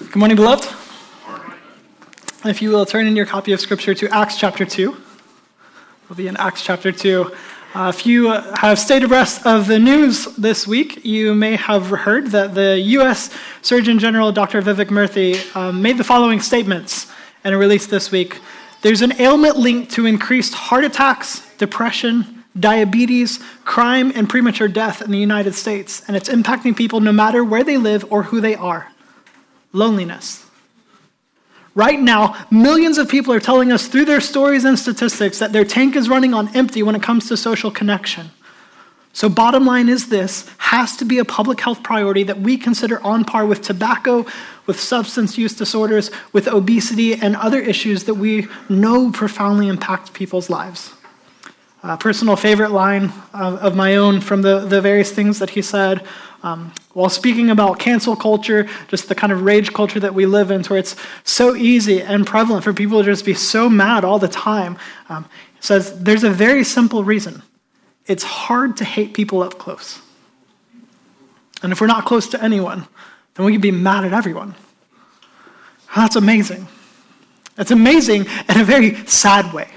Good morning, beloved. If you will turn in your copy of Scripture to Acts chapter 2, we'll be in Acts chapter 2. Uh, if you have stayed abreast of the news this week, you may have heard that the U.S. Surgeon General, Dr. Vivek Murthy, um, made the following statements in a release this week. There's an ailment linked to increased heart attacks, depression, diabetes, crime, and premature death in the United States, and it's impacting people no matter where they live or who they are loneliness. Right now, millions of people are telling us through their stories and statistics that their tank is running on empty when it comes to social connection. So, bottom line is this has to be a public health priority that we consider on par with tobacco, with substance use disorders, with obesity, and other issues that we know profoundly impact people's lives. A personal favorite line of, my own from the, the various things that he said um, while speaking about cancel culture, just the kind of rage culture that we live in, where it's so easy and prevalent for people to just be so mad all the time, um, says there's a very simple reason. It's hard to hate people up close. And if we're not close to anyone, then we can be mad at everyone. That's amazing. It's amazing in a very sad way.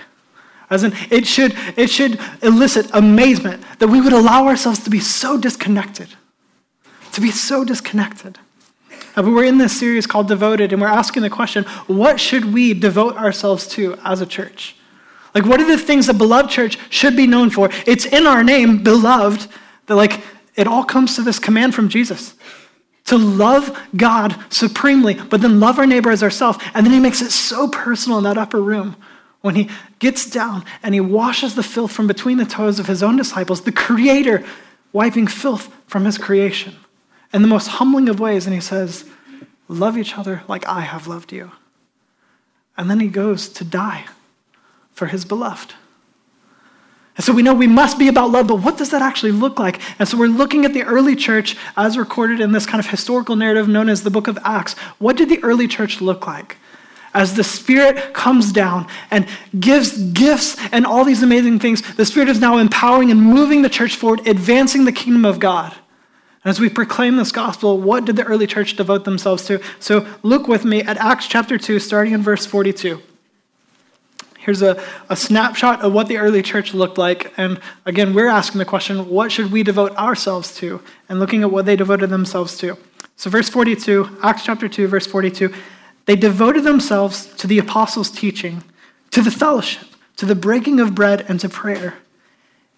As in, it should, it should elicit amazement that we would allow ourselves to be so disconnected to be so disconnected. But we're in this series called Devoted, and we're asking the question what should we devote ourselves to as a church? Like, what are the things that Beloved Church should be known for? It's in our name, Beloved, that, like, it all comes to this command from Jesus to love God supremely, but then love our neighbor as ourselves. And then he makes it so personal in that upper room when he gets down and he washes the filth from between the toes of his own disciples, the Creator wiping filth from his creation in the most humbling of ways, and he says, Love each other like I have loved you. And then he goes to die for his beloved. And so we know we must be about love, but what does that actually look like? And so we're looking at the early church as recorded in this kind of historical narrative known as the book of Acts. What did the early church look like? As the Spirit comes down and gives gifts and all these amazing things, the Spirit is now empowering and moving the church forward, advancing the kingdom of God. As we proclaim this gospel, what did the early church devote themselves to? So look with me at Acts chapter 2, starting in verse 42. Here's a, a snapshot of what the early church looked like. And again, we're asking the question what should we devote ourselves to? And looking at what they devoted themselves to. So, verse 42, Acts chapter 2, verse 42, they devoted themselves to the apostles' teaching, to the fellowship, to the breaking of bread, and to prayer.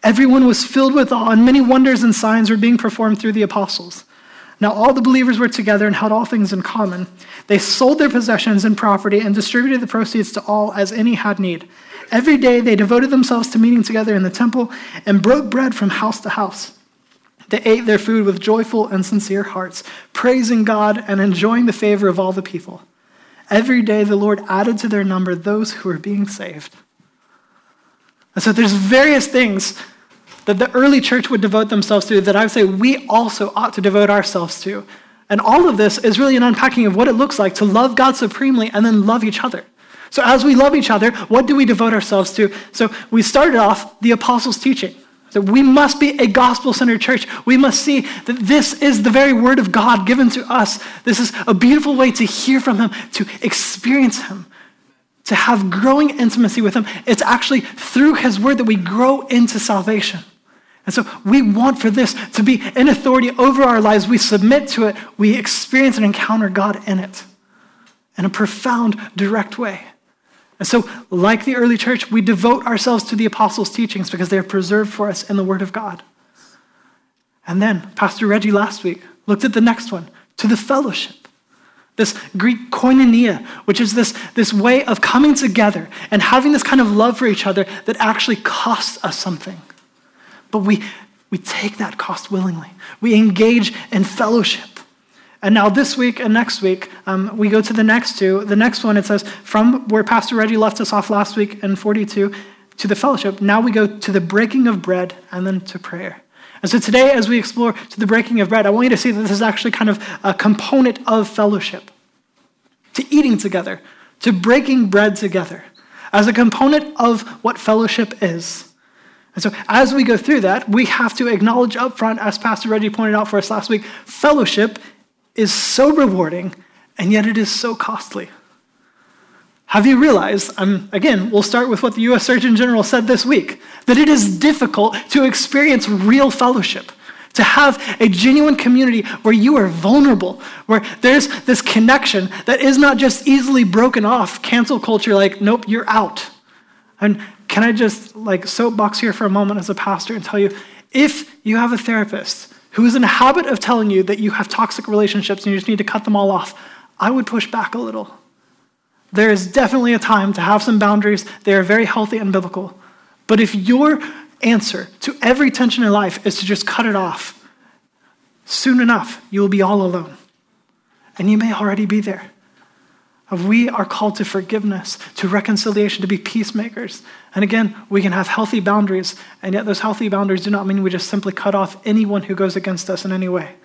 Everyone was filled with awe, and many wonders and signs were being performed through the apostles. Now, all the believers were together and held all things in common. They sold their possessions and property and distributed the proceeds to all as any had need. Every day they devoted themselves to meeting together in the temple and broke bread from house to house. They ate their food with joyful and sincere hearts, praising God and enjoying the favor of all the people. Every day the Lord added to their number those who were being saved. And so there's various things that the early church would devote themselves to that I would say we also ought to devote ourselves to. And all of this is really an unpacking of what it looks like to love God supremely and then love each other. So, as we love each other, what do we devote ourselves to? So, we started off the apostles' teaching. That we must be a gospel centered church. We must see that this is the very word of God given to us. This is a beautiful way to hear from Him, to experience Him, to have growing intimacy with Him. It's actually through His word that we grow into salvation. And so we want for this to be an authority over our lives. We submit to it, we experience and encounter God in it in a profound, direct way. And so, like the early church, we devote ourselves to the apostles' teachings because they are preserved for us in the Word of God. And then, Pastor Reggie last week looked at the next one to the fellowship. This Greek koinonia, which is this, this way of coming together and having this kind of love for each other that actually costs us something. But we, we take that cost willingly. We engage in fellowship. And now, this week and next week, um, we go to the next two. The next one, it says, from where Pastor Reggie left us off last week in 42 to the fellowship, now we go to the breaking of bread and then to prayer. And so today, as we explore to the breaking of bread, I want you to see that this is actually kind of a component of fellowship to eating together, to breaking bread together, as a component of what fellowship is. And so, as we go through that, we have to acknowledge up front, as Pastor Reggie pointed out for us last week, fellowship is so rewarding and yet it is so costly. Have you realized, um, again, we'll start with what the US Surgeon General said this week, that it is difficult to experience real fellowship, to have a genuine community where you are vulnerable, where there's this connection that is not just easily broken off, cancel culture, like, nope, you're out. And can I just like soapbox here for a moment as a pastor and tell you if you have a therapist who is in a habit of telling you that you have toxic relationships and you just need to cut them all off, I would push back a little. There is definitely a time to have some boundaries. They are very healthy and biblical. But if your answer to every tension in life is to just cut it off, soon enough, you will be all alone. And you may already be there. We are called to forgiveness, to reconciliation, to be peacemakers. And again, we can have healthy boundaries, and yet those healthy boundaries do not mean we just simply cut off anyone who goes against us in any way.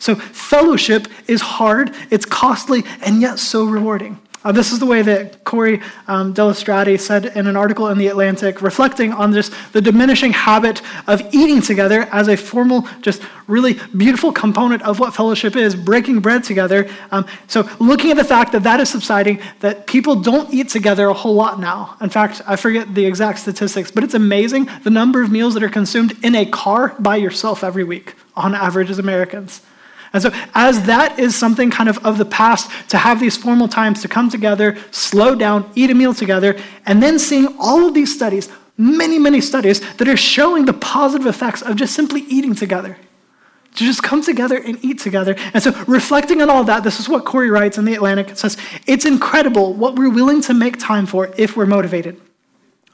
So, fellowship is hard, it's costly, and yet so rewarding. Uh, this is the way that Corey um, Delistraty said in an article in The Atlantic, reflecting on just the diminishing habit of eating together as a formal, just really beautiful component of what fellowship is, breaking bread together. Um, so, looking at the fact that that is subsiding, that people don't eat together a whole lot now. In fact, I forget the exact statistics, but it's amazing the number of meals that are consumed in a car by yourself every week, on average, as Americans. And so, as that is something kind of of the past, to have these formal times to come together, slow down, eat a meal together, and then seeing all of these studies, many, many studies that are showing the positive effects of just simply eating together. To just come together and eat together. And so, reflecting on all that, this is what Corey writes in The Atlantic. It says, It's incredible what we're willing to make time for if we're motivated.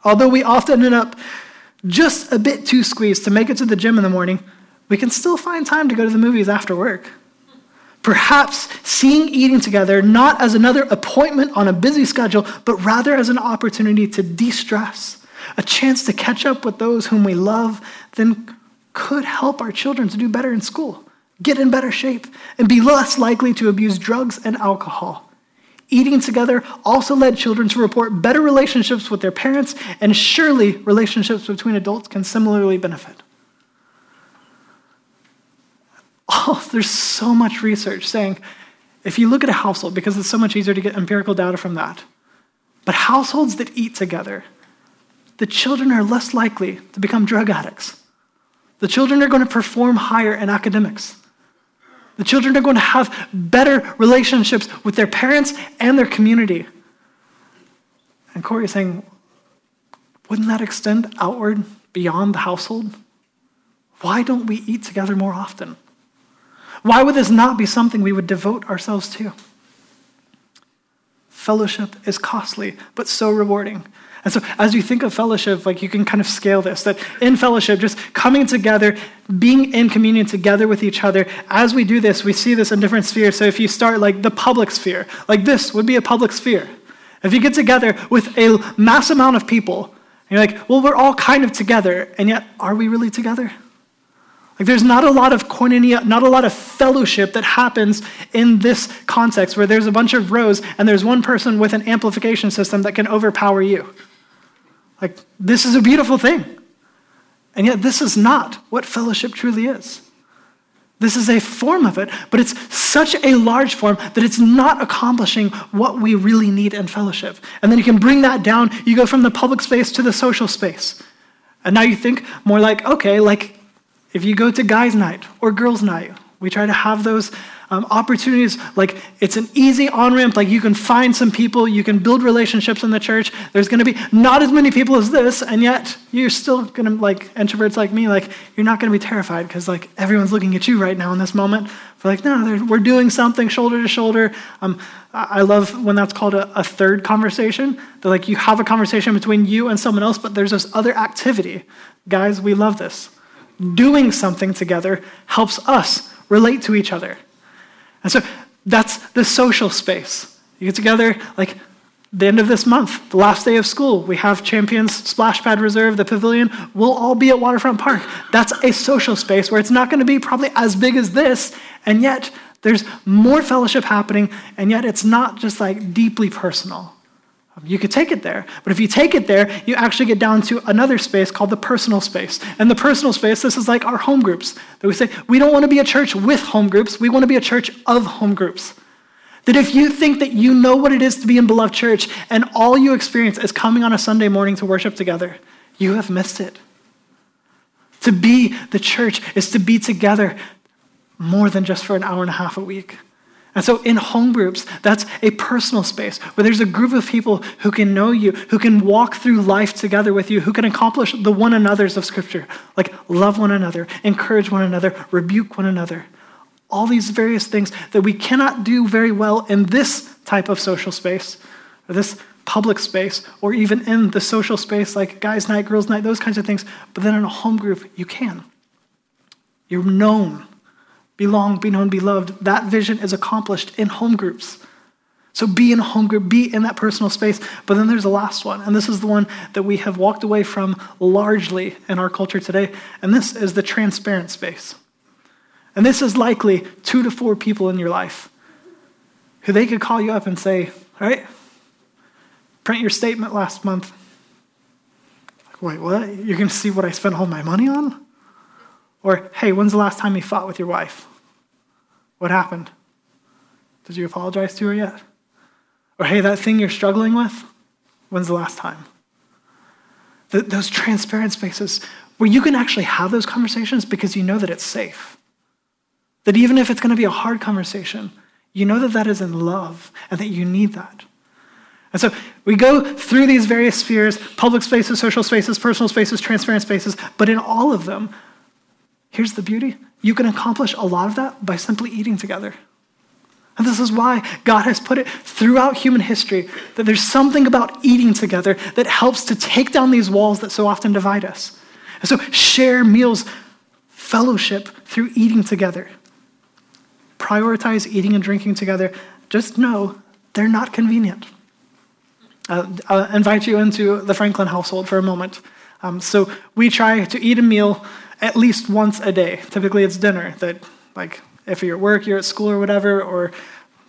Although we often end up just a bit too squeezed to make it to the gym in the morning, we can still find time to go to the movies after work. Perhaps seeing eating together not as another appointment on a busy schedule, but rather as an opportunity to de stress, a chance to catch up with those whom we love, then could help our children to do better in school, get in better shape, and be less likely to abuse drugs and alcohol. Eating together also led children to report better relationships with their parents, and surely relationships between adults can similarly benefit. Oh, there's so much research saying if you look at a household, because it's so much easier to get empirical data from that, but households that eat together, the children are less likely to become drug addicts. The children are going to perform higher in academics. The children are going to have better relationships with their parents and their community. And Corey is saying, wouldn't that extend outward beyond the household? Why don't we eat together more often? Why would this not be something we would devote ourselves to? Fellowship is costly, but so rewarding. And so, as you think of fellowship, like you can kind of scale this that in fellowship, just coming together, being in communion together with each other, as we do this, we see this in different spheres. So, if you start like the public sphere, like this would be a public sphere. If you get together with a mass amount of people, you're like, well, we're all kind of together, and yet, are we really together? Like there's not a lot of koinonia, not a lot of fellowship that happens in this context where there's a bunch of rows and there's one person with an amplification system that can overpower you. Like this is a beautiful thing. And yet this is not what fellowship truly is. This is a form of it, but it's such a large form that it's not accomplishing what we really need in fellowship. And then you can bring that down. You go from the public space to the social space. And now you think more like, okay, like if you go to guys' night or girls' night, we try to have those um, opportunities. Like it's an easy on ramp. Like you can find some people, you can build relationships in the church. There's going to be not as many people as this, and yet you're still going to like introverts like me. Like you're not going to be terrified because like everyone's looking at you right now in this moment. We're like, no, we're doing something shoulder to shoulder. Um, I love when that's called a, a third conversation. That like you have a conversation between you and someone else, but there's this other activity. Guys, we love this doing something together helps us relate to each other. And so that's the social space. You get together, like the end of this month, the last day of school, we have Champions Splash Pad Reserve, the pavilion. We'll all be at Waterfront Park. That's a social space where it's not going to be probably as big as this, and yet there's more fellowship happening, and yet it's not just like deeply personal. You could take it there, but if you take it there, you actually get down to another space called the personal space. And the personal space, this is like our home groups. That we say, we don't want to be a church with home groups, we want to be a church of home groups. That if you think that you know what it is to be in beloved church and all you experience is coming on a Sunday morning to worship together, you have missed it. To be the church is to be together more than just for an hour and a half a week. And so in home groups, that's a personal space where there's a group of people who can know you, who can walk through life together with you, who can accomplish the one another's of Scripture, like love one another, encourage one another, rebuke one another. All these various things that we cannot do very well in this type of social space, or this public space, or even in the social space like guys' night, girls' night, those kinds of things. But then in a home group, you can. You're known belong, be known, be loved. That vision is accomplished in home groups. So be in a home group, be in that personal space. But then there's the last one, and this is the one that we have walked away from largely in our culture today, and this is the transparent space. And this is likely two to four people in your life who they could call you up and say, All right, print your statement last month. Like, wait, what? You're going to see what I spent all my money on? Or, hey, when's the last time you fought with your wife? What happened? Did you apologize to her yet? Or, hey, that thing you're struggling with, when's the last time? Those transparent spaces where you can actually have those conversations because you know that it's safe. That even if it's going to be a hard conversation, you know that that is in love and that you need that. And so we go through these various spheres public spaces, social spaces, personal spaces, transparent spaces, but in all of them, here's the beauty you can accomplish a lot of that by simply eating together. And this is why God has put it throughout human history that there's something about eating together that helps to take down these walls that so often divide us. And so share meals, fellowship through eating together. Prioritize eating and drinking together. Just know they're not convenient. Uh, I'll invite you into the Franklin household for a moment. Um, so we try to eat a meal at least once a day. Typically, it's dinner that, like, if you're at work, you're at school or whatever, or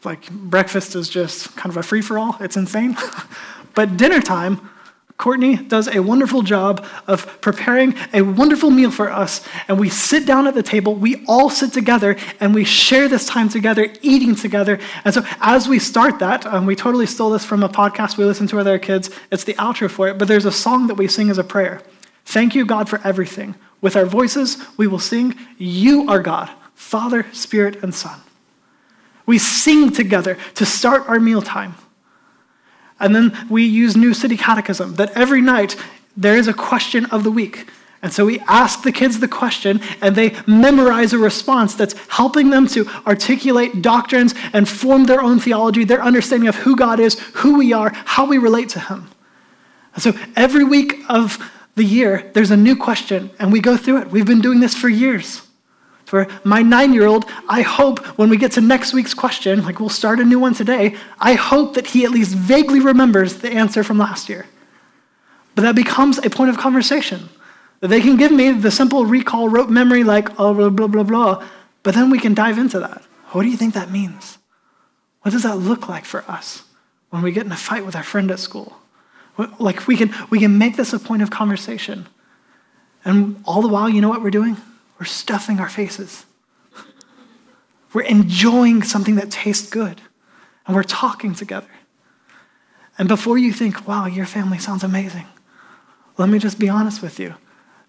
like breakfast is just kind of a free for all. It's insane. but dinner time, Courtney does a wonderful job of preparing a wonderful meal for us. And we sit down at the table, we all sit together, and we share this time together, eating together. And so as we start that, um, we totally stole this from a podcast we listen to with our kids. It's the outro for it, but there's a song that we sing as a prayer. Thank you, God, for everything. With our voices, we will sing, You are God, Father, Spirit, and Son. We sing together to start our mealtime. And then we use New City Catechism, that every night there is a question of the week. And so we ask the kids the question, and they memorize a response that's helping them to articulate doctrines and form their own theology, their understanding of who God is, who we are, how we relate to Him. And so every week of the year, there's a new question, and we go through it. We've been doing this for years. For my nine year old, I hope when we get to next week's question, like we'll start a new one today, I hope that he at least vaguely remembers the answer from last year. But that becomes a point of conversation. That they can give me the simple recall rote memory, like, oh, blah, blah, blah, blah, but then we can dive into that. What do you think that means? What does that look like for us when we get in a fight with our friend at school? Like we can, we can make this a point of conversation. And all the while, you know what we're doing? We're stuffing our faces. We're enjoying something that tastes good. And we're talking together. And before you think, wow, your family sounds amazing, let me just be honest with you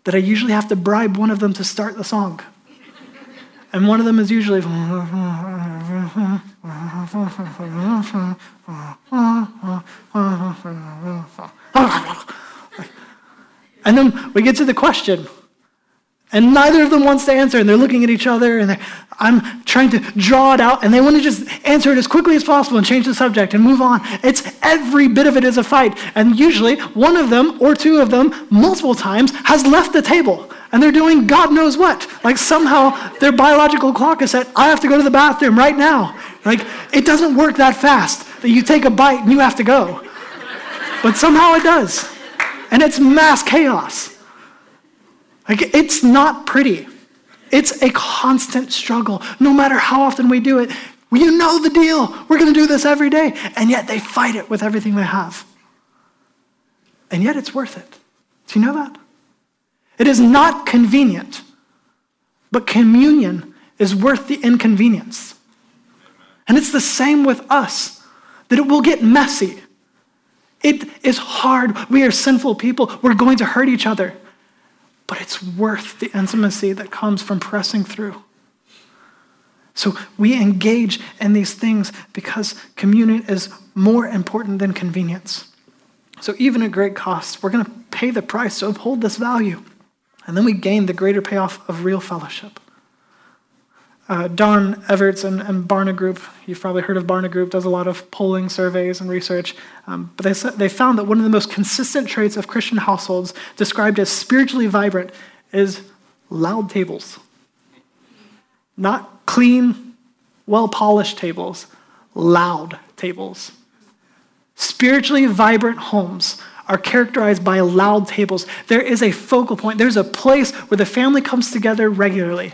that I usually have to bribe one of them to start the song. And one of them is usually. And then we get to the question. And neither of them wants to answer, and they're looking at each other, and I'm trying to draw it out, and they want to just answer it as quickly as possible and change the subject and move on. It's every bit of it is a fight. And usually, one of them or two of them, multiple times, has left the table and they're doing God knows what. Like somehow their biological clock is set, I have to go to the bathroom right now. Like it doesn't work that fast that you take a bite and you have to go. But somehow it does. And it's mass chaos. Like it's not pretty. It's a constant struggle. No matter how often we do it, you know the deal. We're going to do this every day. And yet they fight it with everything they have. And yet it's worth it. Do you know that? It is not convenient, but communion is worth the inconvenience. And it's the same with us, that it will get messy. It is hard. We are sinful people. We're going to hurt each other. But it's worth the intimacy that comes from pressing through. So we engage in these things because communion is more important than convenience. So even at great cost, we're going to pay the price to uphold this value. And then we gain the greater payoff of real fellowship. Uh, Don Everts and, and, Barna Group, you've probably heard of Barna Group, does a lot of polling surveys and research. Um, but they, they found that one of the most consistent traits of Christian households, described as spiritually vibrant, is loud tables. Not clean, well polished tables, loud tables. Spiritually vibrant homes are characterized by loud tables. There is a focal point, there's a place where the family comes together regularly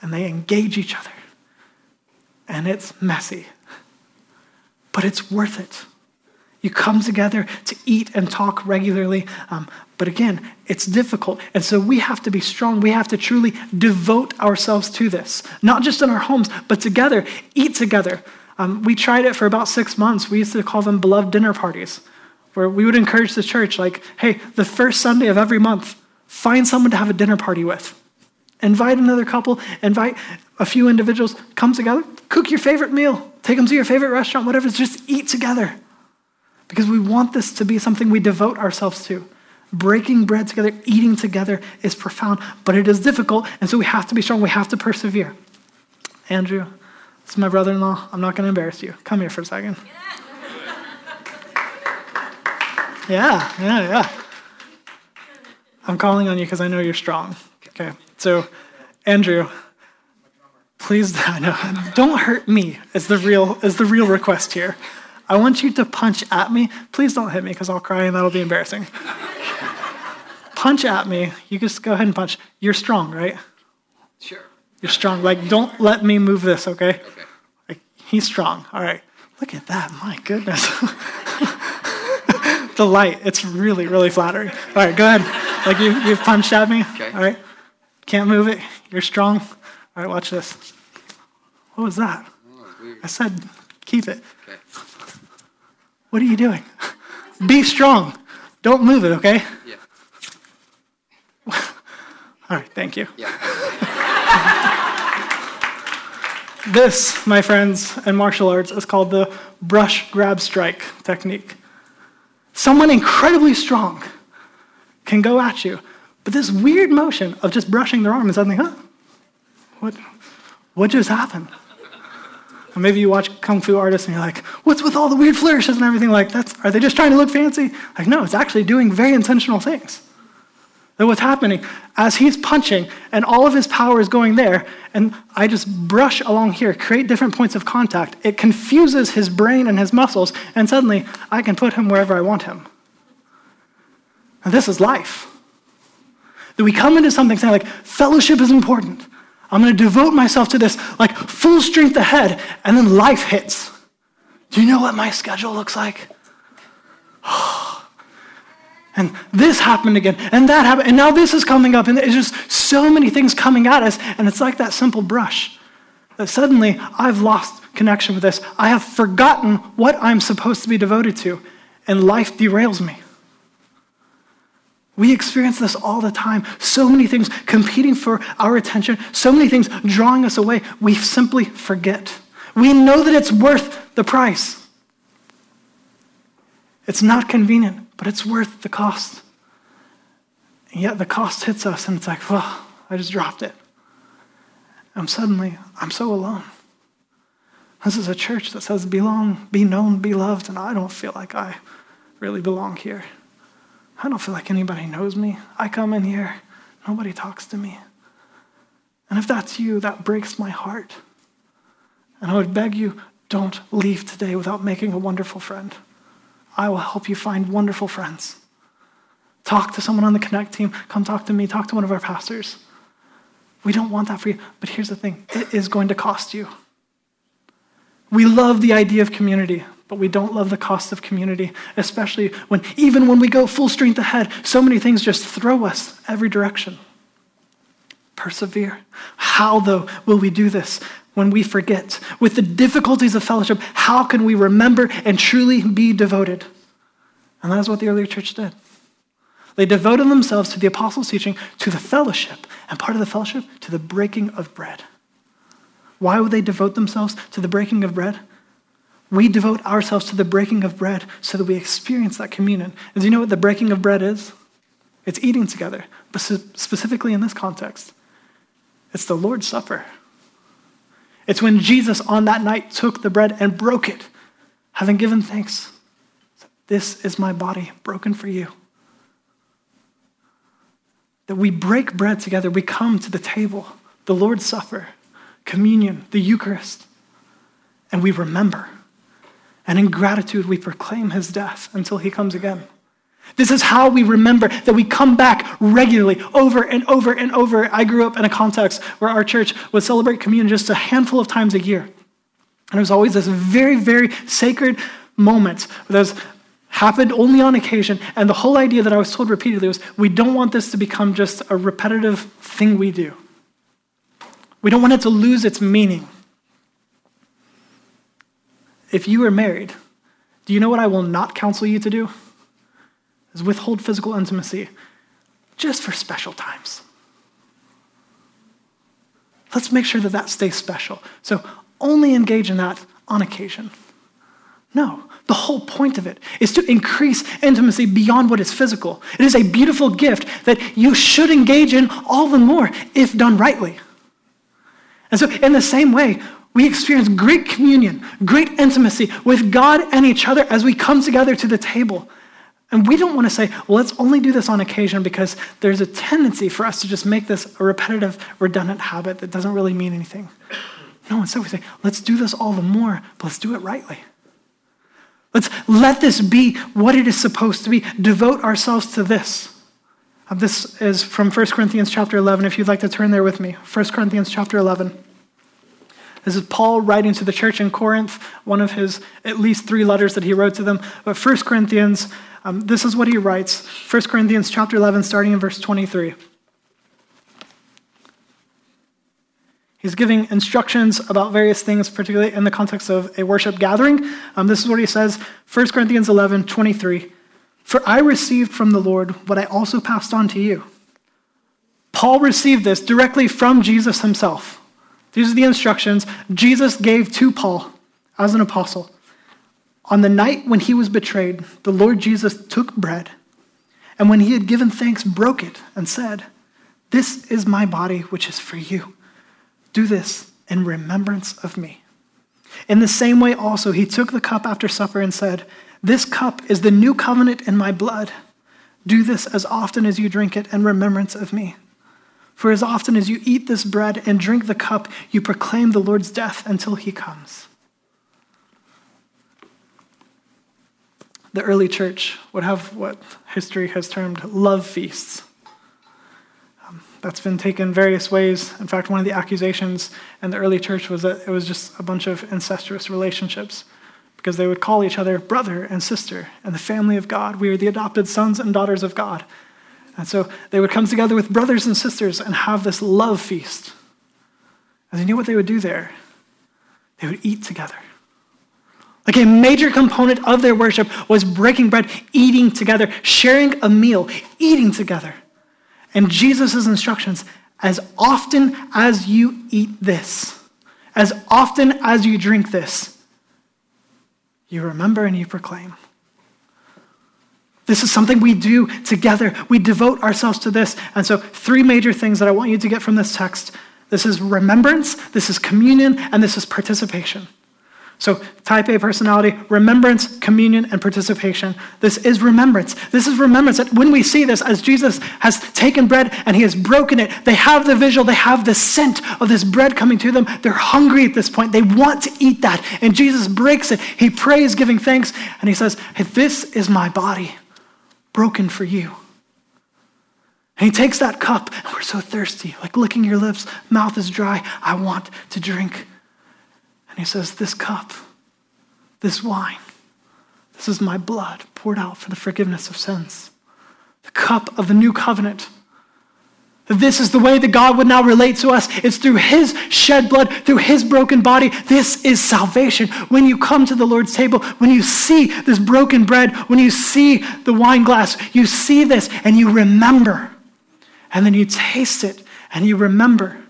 and they engage each other. And it's messy, but it's worth it. You come together to eat and talk regularly. Um, but again, it's difficult. And so we have to be strong. We have to truly devote ourselves to this, not just in our homes, but together, eat together. Um, we tried it for about six months. We used to call them beloved dinner parties, where we would encourage the church, like, hey, the first Sunday of every month, find someone to have a dinner party with. Invite another couple, invite a few individuals, come together, cook your favorite meal, take them to your favorite restaurant, whatever, just eat together. Because we want this to be something we devote ourselves to. Breaking bread together, eating together is profound, but it is difficult, and so we have to be strong. We have to persevere. Andrew, this is my brother in law. I'm not going to embarrass you. Come here for a second. Yeah, yeah, yeah. Yeah. I'm calling on you because I know you're strong. Okay, so Andrew, please I know don't hurt me. Is the real is the real request here. I want you to punch at me. Please don't hit me because I'll cry and that'll be embarrassing. punch at me. You just go ahead and punch. You're strong, right? Sure. You're strong. Like, don't let me move this, okay? Okay. Like, he's strong. All right. Look at that. My goodness. the light. It's really, really flattering. All right, go ahead. Like, you, you've punched at me. Okay. All right. Can't move it. You're strong. All right, watch this. What was that? Oh, I said, keep it. Okay. What are you doing? Be strong. Don't move it, okay? Yeah. All right, thank you. Yeah. This, my friends, in martial arts is called the brush, grab, strike technique. Someone incredibly strong can go at you, but this weird motion of just brushing their arm and suddenly, huh? What, what just happened? Or maybe you watch Kung Fu artists and you're like, what's with all the weird flourishes and everything? Like, that's, are they just trying to look fancy? Like, no, it's actually doing very intentional things. That what's happening as he's punching and all of his power is going there, and I just brush along here, create different points of contact. It confuses his brain and his muscles, and suddenly I can put him wherever I want him. And this is life. That we come into something saying, like, fellowship is important. I'm going to devote myself to this, like, full strength ahead, and then life hits. Do you know what my schedule looks like? Oh, And this happened again, and that happened, and now this is coming up, and there's just so many things coming at us, and it's like that simple brush. That suddenly I've lost connection with this. I have forgotten what I'm supposed to be devoted to, and life derails me. We experience this all the time. So many things competing for our attention, so many things drawing us away. We simply forget. We know that it's worth the price. It's not convenient but it's worth the cost. And yet the cost hits us, and it's like, well, I just dropped it. And suddenly, I'm so alone. This is a church that says belong, be known, be loved, and I don't feel like I really belong here. I don't feel like anybody knows me. I come in here, nobody talks to me. And if that's you, that breaks my heart. And I would beg you, don't leave today without making a wonderful friend. I will help you find wonderful friends. Talk to someone on the Connect team. Come talk to me. Talk to one of our pastors. We don't want that for you. But here's the thing it is going to cost you. We love the idea of community, but we don't love the cost of community, especially when, even when we go full strength ahead, so many things just throw us every direction. Persevere. How, though, will we do this? When we forget. With the difficulties of fellowship, how can we remember and truly be devoted? And that is what the early church did. They devoted themselves to the apostles' teaching, to the fellowship, and part of the fellowship, to the breaking of bread. Why would they devote themselves to the breaking of bread? We devote ourselves to the breaking of bread so that we experience that communion. And do you know what the breaking of bread is? It's eating together, but specifically in this context, it's the Lord's Supper. It's when Jesus on that night took the bread and broke it, having given thanks. This is my body broken for you. That we break bread together, we come to the table, the Lord's Supper, communion, the Eucharist, and we remember. And in gratitude, we proclaim his death until he comes again. This is how we remember that we come back regularly over and over and over. I grew up in a context where our church would celebrate communion just a handful of times a year. And it was always this very, very sacred moment that happened only on occasion. And the whole idea that I was told repeatedly was we don't want this to become just a repetitive thing we do. We don't want it to lose its meaning. If you are married, do you know what I will not counsel you to do? Is withhold physical intimacy just for special times. Let's make sure that that stays special. So only engage in that on occasion. No, the whole point of it is to increase intimacy beyond what is physical. It is a beautiful gift that you should engage in all the more if done rightly. And so, in the same way, we experience great communion, great intimacy with God and each other as we come together to the table. And we don't want to say, well, let's only do this on occasion because there's a tendency for us to just make this a repetitive, redundant habit that doesn't really mean anything. No, instead we say, let's do this all the more, but let's do it rightly. Let's let this be what it is supposed to be. Devote ourselves to this. Uh, this is from 1 Corinthians chapter 11, if you'd like to turn there with me. 1 Corinthians chapter 11. This is Paul writing to the church in Corinth, one of his at least three letters that he wrote to them. But 1 Corinthians, um, this is what he writes 1 Corinthians chapter 11, starting in verse 23. He's giving instructions about various things, particularly in the context of a worship gathering. Um, this is what he says 1 Corinthians 11, 23. For I received from the Lord what I also passed on to you. Paul received this directly from Jesus himself. These are the instructions Jesus gave to Paul as an apostle. On the night when he was betrayed, the Lord Jesus took bread, and when he had given thanks, broke it and said, This is my body, which is for you. Do this in remembrance of me. In the same way, also, he took the cup after supper and said, This cup is the new covenant in my blood. Do this as often as you drink it in remembrance of me. For as often as you eat this bread and drink the cup, you proclaim the Lord's death until he comes. The early church would have what history has termed love feasts. Um, that's been taken various ways. In fact, one of the accusations in the early church was that it was just a bunch of incestuous relationships because they would call each other brother and sister and the family of God. We are the adopted sons and daughters of God. And so they would come together with brothers and sisters and have this love feast. And you knew what they would do there? They would eat together. Like a major component of their worship was breaking bread, eating together, sharing a meal, eating together. And Jesus' instructions as often as you eat this, as often as you drink this, you remember and you proclaim. This is something we do together. We devote ourselves to this. And so, three major things that I want you to get from this text this is remembrance, this is communion, and this is participation. So, type A personality, remembrance, communion, and participation. This is remembrance. This is remembrance that when we see this, as Jesus has taken bread and he has broken it, they have the visual, they have the scent of this bread coming to them. They're hungry at this point. They want to eat that. And Jesus breaks it. He prays, giving thanks, and he says, Hey, this is my body broken for you. And he takes that cup, and we're so thirsty, like licking your lips, mouth is dry. I want to drink. And he says, This cup, this wine, this is my blood poured out for the forgiveness of sins. The cup of the new covenant. This is the way that God would now relate to us. It's through His shed blood, through His broken body. This is salvation. When you come to the Lord's table, when you see this broken bread, when you see the wine glass, you see this and you remember. And then you taste it and you remember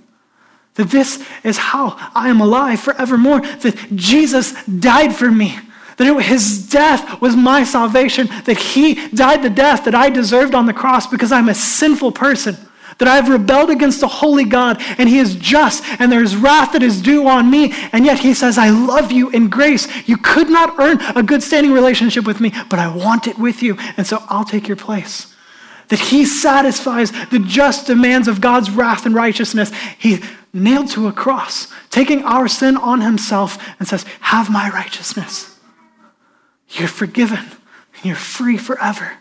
that this is how I am alive forevermore, that Jesus died for me. That his death was my salvation, that he died the death that I deserved on the cross because I'm a sinful person that I have rebelled against the holy God, and He is just, and there is wrath that is due on me. And yet He says, I love you in grace. You could not earn a good standing relationship with me, but I want it with you, and so I'll take your place. That He satisfies the just demands of God's wrath and righteousness. He nailed to a cross, taking our sin on Himself, and says, Have my righteousness. You're forgiven, you're free forever.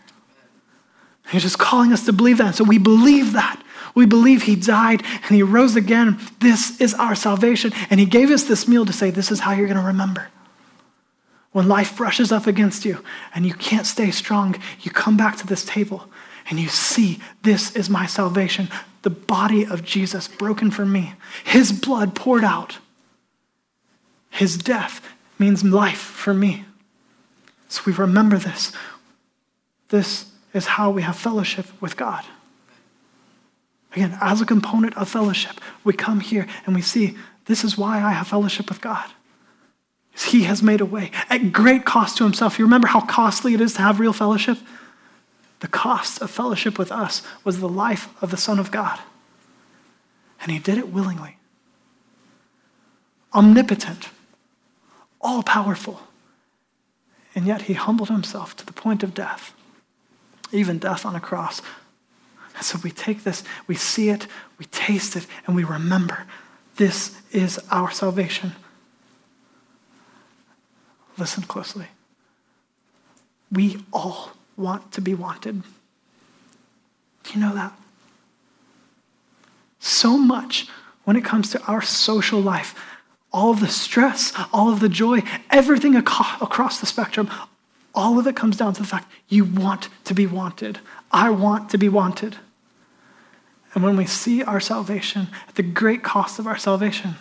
He's just calling us to believe that. So we believe that. We believe he died and he rose again. This is our salvation. And he gave us this meal to say, this is how you're going to remember. When life brushes up against you and you can't stay strong, you come back to this table and you see, this is my salvation. The body of Jesus broken for me, his blood poured out. His death means life for me. So we remember this. This is how we have fellowship with God. Again, as a component of fellowship, we come here and we see this is why I have fellowship with God. He has made a way at great cost to himself. You remember how costly it is to have real fellowship? The cost of fellowship with us was the life of the Son of God. And he did it willingly. Omnipotent, all powerful. And yet he humbled himself to the point of death, even death on a cross, and so we take this, we see it, we taste it, and we remember this is our salvation. Listen closely. We all want to be wanted. Do you know that? So much when it comes to our social life, all of the stress, all of the joy, everything across the spectrum, all of it comes down to the fact you want to be wanted. I want to be wanted. And when we see our salvation at the great cost of our salvation,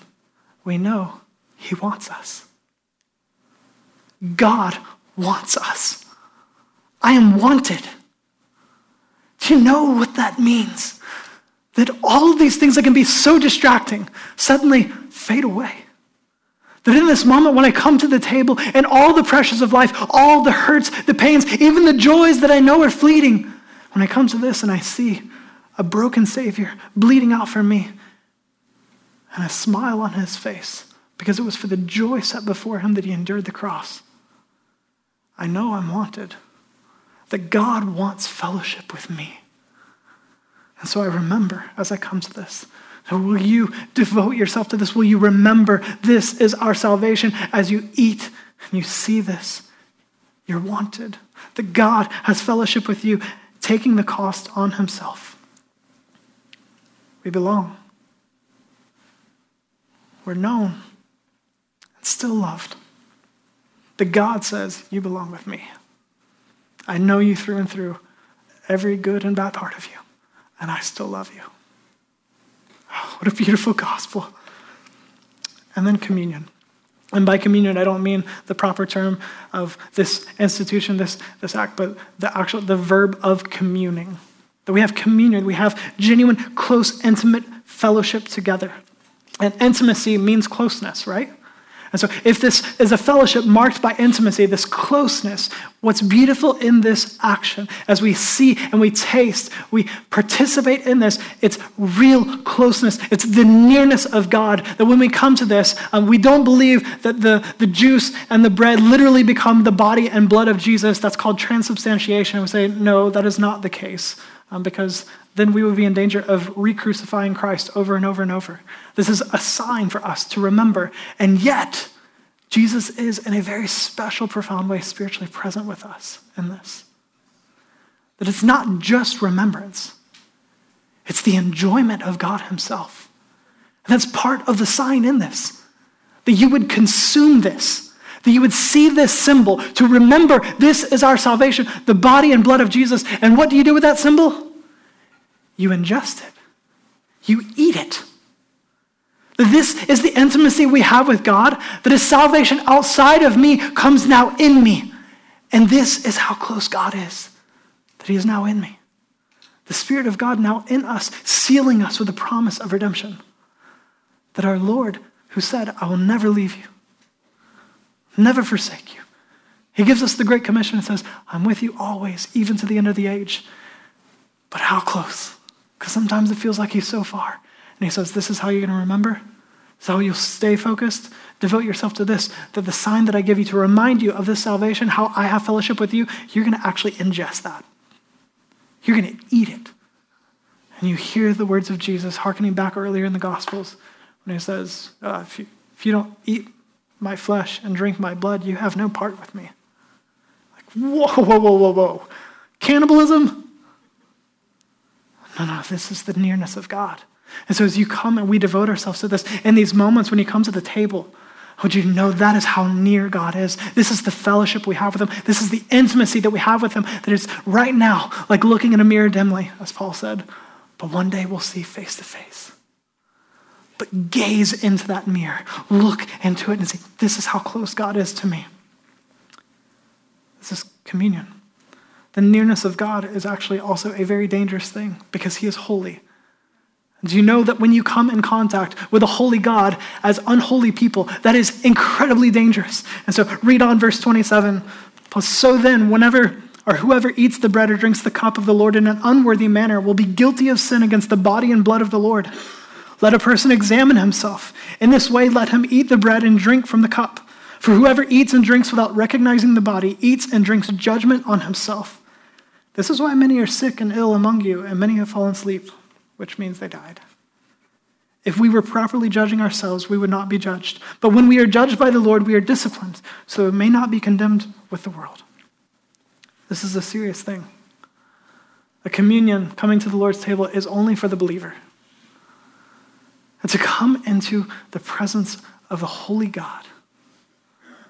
we know He wants us. God wants us. I am wanted. Do you know what that means? That all of these things that can be so distracting suddenly fade away. That in this moment, when I come to the table and all the pressures of life, all the hurts, the pains, even the joys that I know are fleeting, when I come to this and I see a broken Savior bleeding out for me, and a smile on his face because it was for the joy set before him that he endured the cross. I know I'm wanted, that God wants fellowship with me. And so I remember as I come to this. Will you devote yourself to this? Will you remember this is our salvation as you eat and you see this? You're wanted. That God has fellowship with you, taking the cost on himself. We belong. We're known and still loved. The God says, You belong with me. I know you through and through, every good and bad part of you, and I still love you. Oh, what a beautiful gospel. And then communion. And by communion, I don't mean the proper term of this institution, this, this act, but the actual the verb of communing. That we have communion, we have genuine, close, intimate fellowship together. And intimacy means closeness, right? And so, if this is a fellowship marked by intimacy, this closeness, what's beautiful in this action, as we see and we taste, we participate in this, it's real closeness. It's the nearness of God. That when we come to this, um, we don't believe that the, the juice and the bread literally become the body and blood of Jesus. That's called transubstantiation. We say, no, that is not the case um, because then we would be in danger of re crucifying Christ over and over and over. This is a sign for us to remember. And yet, Jesus is, in a very special, profound way, spiritually present with us in this. That it's not just remembrance, it's the enjoyment of God Himself. And that's part of the sign in this. That you would consume this, that you would see this symbol to remember this is our salvation, the body and blood of Jesus. And what do you do with that symbol? You ingest it. you eat it. That this is the intimacy we have with God, that his salvation outside of me comes now in me. And this is how close God is, that he is now in me. The Spirit of God now in us, sealing us with the promise of redemption. That our Lord, who said, I will never leave you, never forsake you. He gives us the Great Commission and says, I'm with you always, even to the end of the age. But how close? Because sometimes it feels like he's so far. And he says, This is how you're going to remember. How you'll stay focused. Devote yourself to this. That the sign that I give you to remind you of this salvation, how I have fellowship with you, you're going to actually ingest that. You're going to eat it. And you hear the words of Jesus, hearkening back earlier in the Gospels, when he says, uh, if, you, if you don't eat my flesh and drink my blood, you have no part with me. Like, whoa, whoa, whoa, whoa, whoa. Cannibalism? No, no, this is the nearness of God. And so as you come and we devote ourselves to this, in these moments when you come to the table, want you know that is how near God is. This is the fellowship we have with Him. This is the intimacy that we have with Him that is right now like looking in a mirror dimly, as Paul said. But one day we'll see face to face. But gaze into that mirror, look into it, and say, This is how close God is to me. This is communion the nearness of God is actually also a very dangerous thing because he is holy. Do you know that when you come in contact with a holy God as unholy people, that is incredibly dangerous? And so read on verse 27. So then, whenever or whoever eats the bread or drinks the cup of the Lord in an unworthy manner will be guilty of sin against the body and blood of the Lord. Let a person examine himself. In this way, let him eat the bread and drink from the cup. For whoever eats and drinks without recognizing the body eats and drinks judgment on himself. This is why many are sick and ill among you, and many have fallen asleep, which means they died. If we were properly judging ourselves, we would not be judged. But when we are judged by the Lord, we are disciplined, so it may not be condemned with the world. This is a serious thing. A communion, coming to the Lord's table, is only for the believer. And to come into the presence of a holy God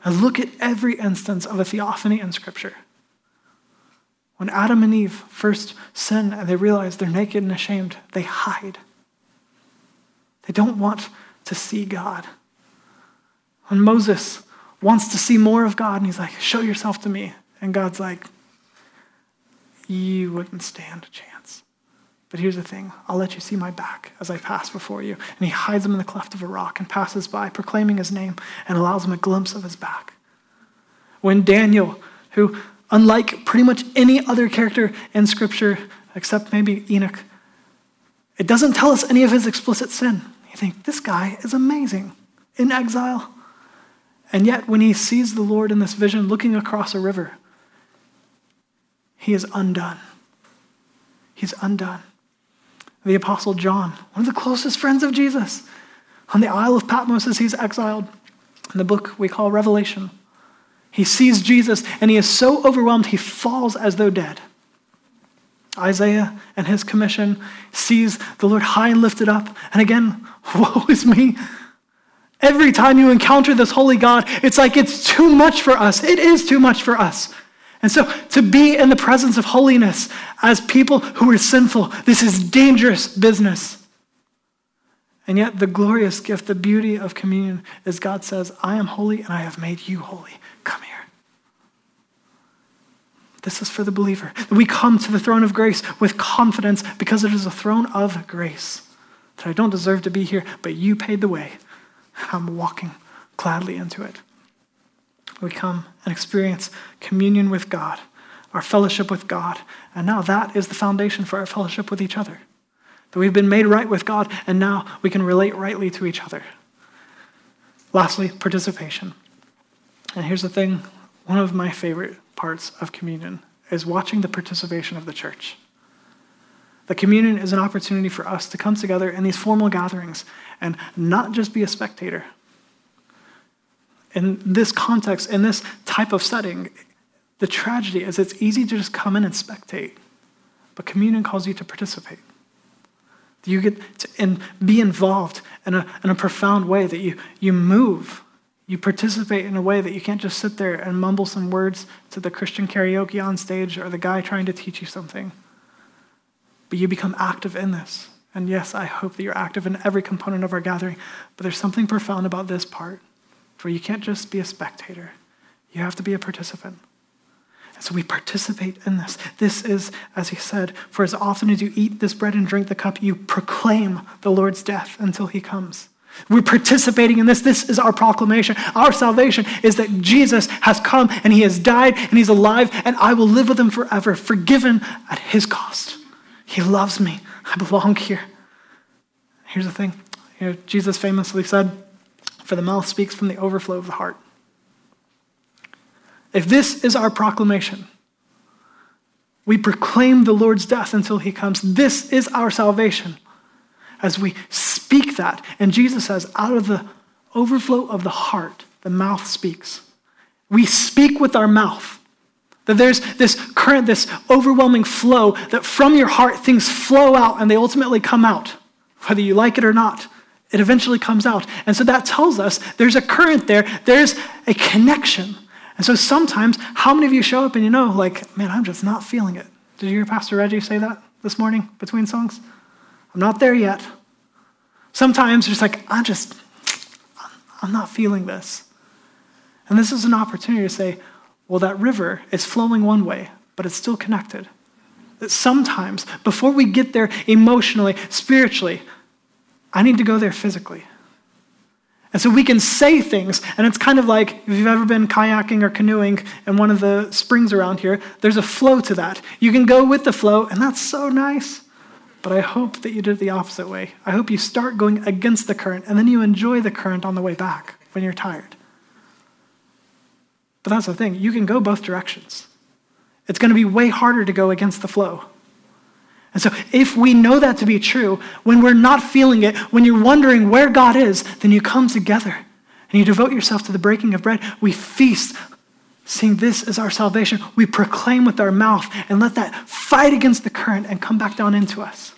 and look at every instance of a theophany in Scripture when Adam and Eve first sin and they realize they're naked and ashamed, they hide. They don't want to see God. When Moses wants to see more of God and he's like, Show yourself to me. And God's like, You wouldn't stand a chance. But here's the thing I'll let you see my back as I pass before you. And he hides him in the cleft of a rock and passes by, proclaiming his name, and allows him a glimpse of his back. When Daniel, who unlike pretty much any other character in Scripture, except maybe Enoch. It doesn't tell us any of his explicit sin. You think, this guy is amazing in exile. And yet, when he sees the Lord in this vision looking across a river, he is undone. He's undone. The Apostle John, one of the closest friends of Jesus, on the Isle of Patmos as he's exiled, in the book we call Revelation. He sees Jesus and he is so overwhelmed he falls as though dead. Isaiah and his commission sees the Lord high and lifted up. And again, woe is me. Every time you encounter this holy God, it's like it's too much for us. It is too much for us. And so to be in the presence of holiness as people who are sinful, this is dangerous business. And yet, the glorious gift, the beauty of communion is God says, I am holy and I have made you holy. Come here. This is for the believer. We come to the throne of grace with confidence because it is a throne of grace. That I don't deserve to be here, but you paid the way. I'm walking gladly into it. We come and experience communion with God, our fellowship with God, and now that is the foundation for our fellowship with each other. That we've been made right with God, and now we can relate rightly to each other. Lastly, participation. And here's the thing one of my favorite parts of communion is watching the participation of the church. The communion is an opportunity for us to come together in these formal gatherings and not just be a spectator. In this context, in this type of setting, the tragedy is it's easy to just come in and spectate, but communion calls you to participate. You get to and be involved in a, in a profound way, that you, you move you participate in a way that you can't just sit there and mumble some words to the Christian karaoke on stage or the guy trying to teach you something. But you become active in this. And yes, I hope that you're active in every component of our gathering, but there's something profound about this part where you can't just be a spectator, you have to be a participant. And so we participate in this. This is, as he said, for as often as you eat this bread and drink the cup, you proclaim the Lord's death until he comes. We're participating in this. This is our proclamation. Our salvation is that Jesus has come and he has died and he's alive and I will live with him forever, forgiven at his cost. He loves me. I belong here. Here's the thing you know, Jesus famously said, For the mouth speaks from the overflow of the heart. If this is our proclamation, we proclaim the Lord's death until he comes. This is our salvation. As we speak that, and Jesus says, out of the overflow of the heart, the mouth speaks. We speak with our mouth. That there's this current, this overwhelming flow, that from your heart things flow out and they ultimately come out. Whether you like it or not, it eventually comes out. And so that tells us there's a current there, there's a connection. And so sometimes, how many of you show up and you know, like, man, I'm just not feeling it? Did you hear Pastor Reggie say that this morning between songs? I'm not there yet. Sometimes it's like, I'm just, I'm not feeling this. And this is an opportunity to say, well, that river is flowing one way, but it's still connected. That sometimes, before we get there emotionally, spiritually, I need to go there physically. And so we can say things, and it's kind of like if you've ever been kayaking or canoeing in one of the springs around here, there's a flow to that. You can go with the flow, and that's so nice. But I hope that you did it the opposite way. I hope you start going against the current, and then you enjoy the current on the way back when you're tired. But that's the thing, you can go both directions. It's going to be way harder to go against the flow. And so, if we know that to be true, when we're not feeling it, when you're wondering where God is, then you come together and you devote yourself to the breaking of bread. We feast, seeing this as our salvation. We proclaim with our mouth and let that fight against the current and come back down into us.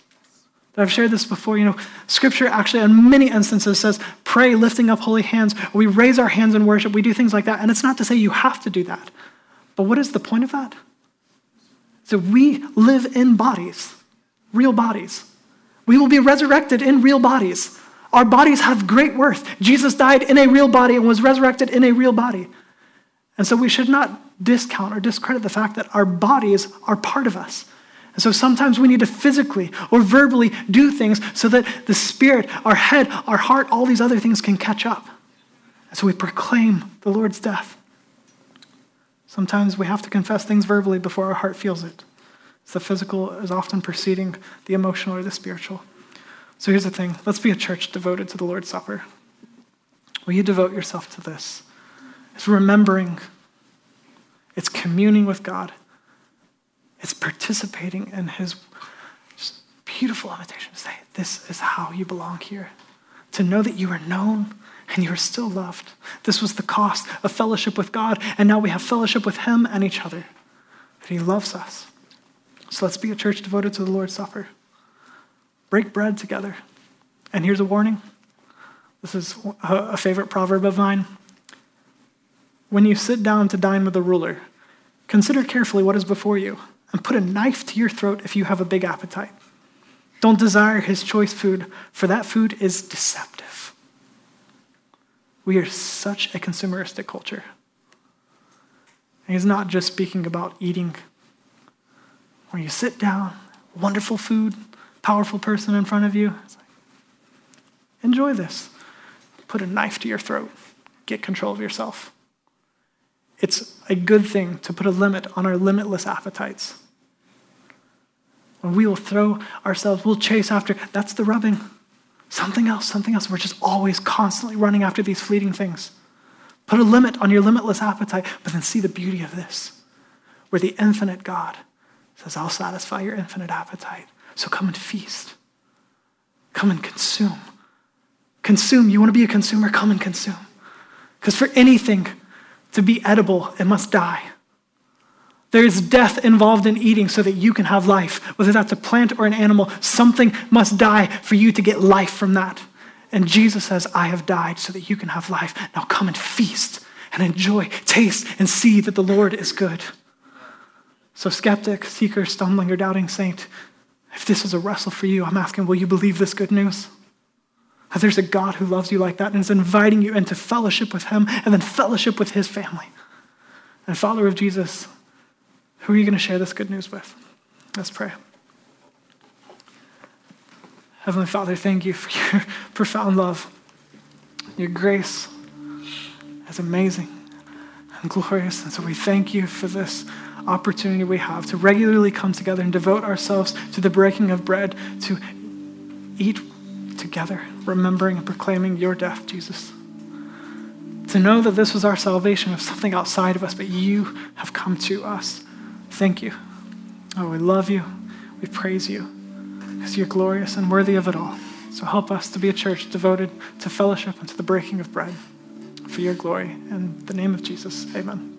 I've shared this before. You know, Scripture actually, in many instances, says pray lifting up holy hands. We raise our hands in worship. We do things like that. And it's not to say you have to do that. But what is the point of that? So we live in bodies, real bodies. We will be resurrected in real bodies. Our bodies have great worth. Jesus died in a real body and was resurrected in a real body. And so we should not discount or discredit the fact that our bodies are part of us. And so sometimes we need to physically or verbally do things so that the spirit, our head, our heart, all these other things can catch up. And so we proclaim the Lord's death. Sometimes we have to confess things verbally before our heart feels it. The physical is often preceding the emotional or the spiritual. So here's the thing let's be a church devoted to the Lord's Supper. Will you devote yourself to this? It's remembering, it's communing with God. It's participating in his beautiful invitation to say, This is how you belong here. To know that you are known and you are still loved. This was the cost of fellowship with God, and now we have fellowship with him and each other. That he loves us. So let's be a church devoted to the Lord's Supper. Break bread together. And here's a warning this is a favorite proverb of mine. When you sit down to dine with a ruler, consider carefully what is before you and put a knife to your throat if you have a big appetite. Don't desire his choice food, for that food is deceptive. We are such a consumeristic culture. And he's not just speaking about eating, where you sit down, wonderful food, powerful person in front of you. Like, enjoy this. Put a knife to your throat, get control of yourself. It's a good thing to put a limit on our limitless appetites. When we will throw ourselves, we'll chase after, that's the rubbing. Something else, something else. We're just always constantly running after these fleeting things. Put a limit on your limitless appetite, but then see the beauty of this, where the infinite God says, I'll satisfy your infinite appetite. So come and feast. Come and consume. Consume. You want to be a consumer? Come and consume. Because for anything to be edible, it must die. There is death involved in eating so that you can have life. Whether that's a plant or an animal, something must die for you to get life from that. And Jesus says, I have died so that you can have life. Now come and feast and enjoy, taste, and see that the Lord is good. So, skeptic, seeker, stumbling, or doubting saint, If this is a wrestle for you, I'm asking, will you believe this good news? That there's a God who loves you like that and is inviting you into fellowship with Him and then fellowship with His family. And, follower of Jesus, who are you going to share this good news with? Let's pray. Heavenly Father, thank you for your profound love. Your grace is amazing and glorious. And so we thank you for this opportunity we have to regularly come together and devote ourselves to the breaking of bread, to eat together, remembering and proclaiming your death, Jesus. To know that this was our salvation of something outside of us, but you have come to us. Thank you. Oh, we love you. We praise you because you're glorious and worthy of it all. So help us to be a church devoted to fellowship and to the breaking of bread for your glory. In the name of Jesus, amen.